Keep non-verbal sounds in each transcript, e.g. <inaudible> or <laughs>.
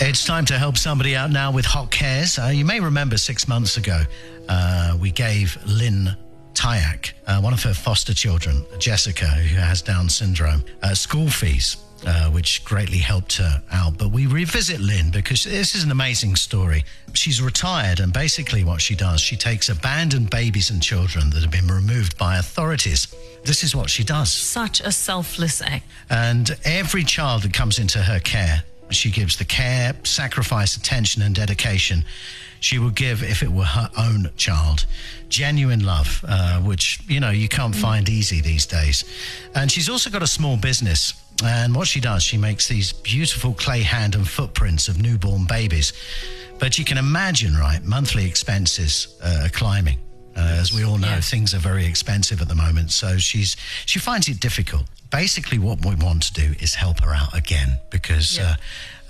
It's time to help somebody out now with Hot Cares. Uh, you may remember six months ago, uh, we gave Lynn Tyak, uh, one of her foster children, Jessica, who has Down syndrome, uh, school fees. Uh, which greatly helped her out. But we revisit Lynn because this is an amazing story. She's retired, and basically, what she does, she takes abandoned babies and children that have been removed by authorities. This is what she does. Such a selfless act. And every child that comes into her care, she gives the care, sacrifice, attention, and dedication she would give if it were her own child. Genuine love, uh, which, you know, you can't find easy these days. And she's also got a small business. And what she does, she makes these beautiful clay hand and footprints of newborn babies. But you can imagine, right, monthly expenses uh, climbing. Uh, as we all know, Yeah. things are very expensive at the moment. So she's she finds it difficult. Basically, what we want to do is help her out again because Yeah.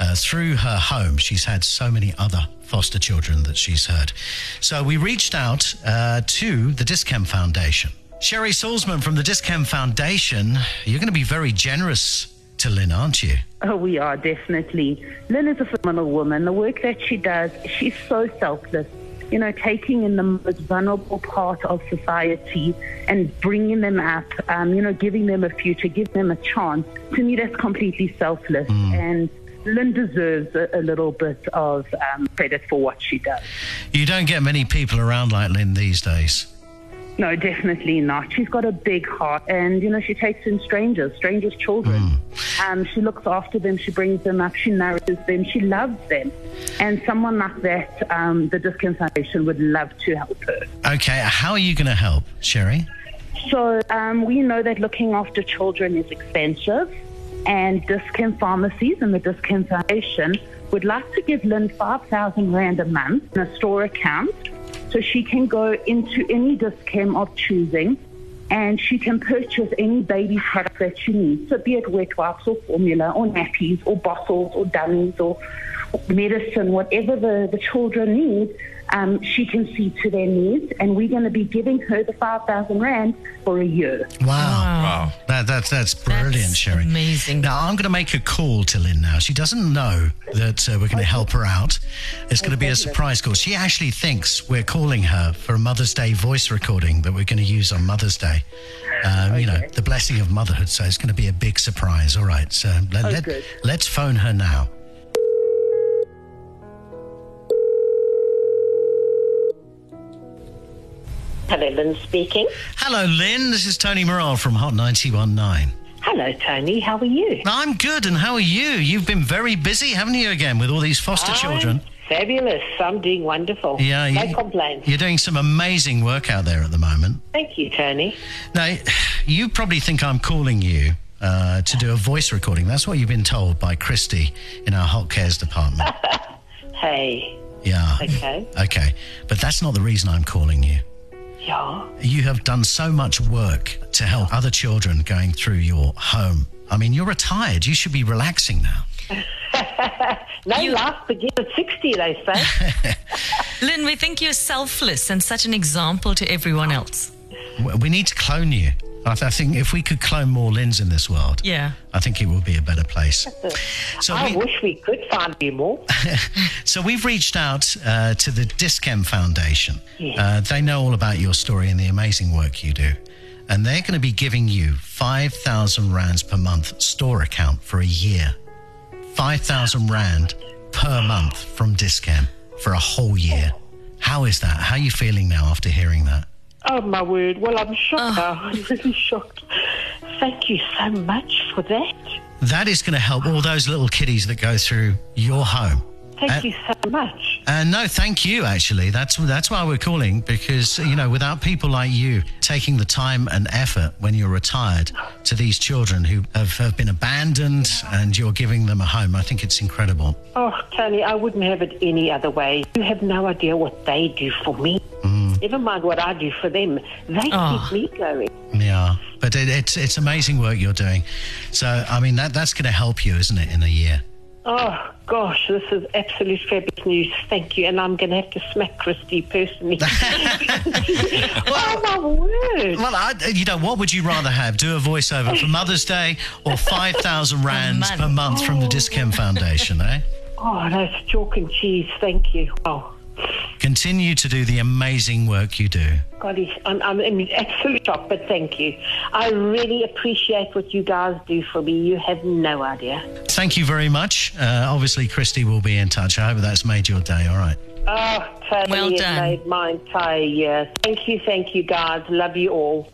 uh, uh, through her home, she's had so many other foster children that she's heard. So we reached out uh, to the Dischem Foundation. Sherry Salzman from the Dischem Foundation, you're going to be very generous to Lynn, aren't you? Oh, we are definitely. Lynn is a phenomenal woman. The work that she does, she's so selfless. You know, taking in the most vulnerable part of society and bringing them up, um, you know, giving them a future, giving them a chance. To me, that's completely selfless. And Lynn deserves a, a little bit of um, credit for what she does. You don't get many people around like Lynn these days. No, definitely not. She's got a big heart, and you know she takes in strangers, strangers' children. Um, she looks after them. She brings them up. She nourishes them. She loves them. And someone like that, um, the Dischem Foundation would love to help her. Okay, how are you going to help, Sherry? So um, we know that looking after children is expensive, and Dischem Pharmacies and the Dischem Foundation would like to give Lynn 5,000 Rand a month in a store account so she can go into any Dischem of choosing and she can purchase any baby product that she needs. So be it wet wipes or formula or nappies or bottles or dummies or medicine, whatever the, the children need, um, she can see to their needs. And we're going to be giving her the 5,000 Rand for a year. Wow. Wow. That, that, that's brilliant, That's Sherry. amazing. Now, I'm going to make a call to Lynn now. She doesn't know that uh, we're going to help her out. It's going to be a surprise call. She actually thinks we're calling her for a Mother's Day voice recording that we're going to use on Mother's Day. Um, You know, the blessing of motherhood. So it's going to be a big surprise. All right. So let, Oh, let, good. let's phone her now. Hello, Lynn speaking. Hello, Lynn. This is Tony Morale from Hot 919. Hello, Tony. How are you? I'm good. And how are you? You've been very busy, haven't you, again, with all these foster children? Fabulous. I'm doing wonderful. Yeah, no you- complaints. You're doing some amazing work out there at the moment. Thank you, Tony. Now, you probably think I'm calling you uh, to do a voice recording. That's what you've been told by Christy in our Hot Cares department. <laughs> Hey. Yeah. Okay. Okay. But that's not the reason I'm calling you. Yeah. You have done so much work to help other children going through your home. I mean, you're retired. You should be relaxing now. <laughs> No life begins at 60, they say. <laughs> Lynn, we think you're selfless and such an example to everyone else. We need to clone you. I, th- I think if we could clone more Lynns in this world, Yeah. I think it would be a better place. <laughs> So I we, wish we could find you more. <laughs> So we've reached out uh, to the Dischem Foundation. Yes. Uh, they know all about your story and the amazing work you do. And they're going to be giving you 5,000 rands per month store account for a year. 5,000 rand per month from Dischem for a whole year. How is that? How are you feeling now after hearing that? Oh, my word. Well, I'm shocked now. <laughs> I'm really shocked. Thank you so much for that. That is going to help all those little kiddies that go through your home. Thank Uh, you so much. Uh, no, thank you. Actually, that's that's why we're calling because you know without people like you taking the time and effort when you're retired to these children who have, have been abandoned and you're giving them a home, I think it's incredible. Oh, Tony, I wouldn't have it any other way. You have no idea what they do for me. Never mind what I do for them. They Oh. keep me going. Yeah, but it, it's it's amazing work you're doing. So I mean that that's going to help you, isn't it, in a year? Oh gosh, this is absolute fabulous news. Thank you, and I'm going to have to smack Christy personally. <laughs> <laughs> oh my word! Well, I, you know, what would you rather have? Do a voiceover for Mother's Day or 5,000 <laughs> rands month. per month from the Dischem Foundation, eh? Oh, that's chalk and cheese. Thank you. Oh, Continue to do the amazing work you do. golly, I'm, I'm in absolute shock, but thank you. I really appreciate what you guys do for me. You have no idea. Thank you very much. Uh, obviously, Christy will be in touch. I hope that's made your day, all right? Oh, totally Well it done. made my entire year. Thank you, thank you, guys. Love you all.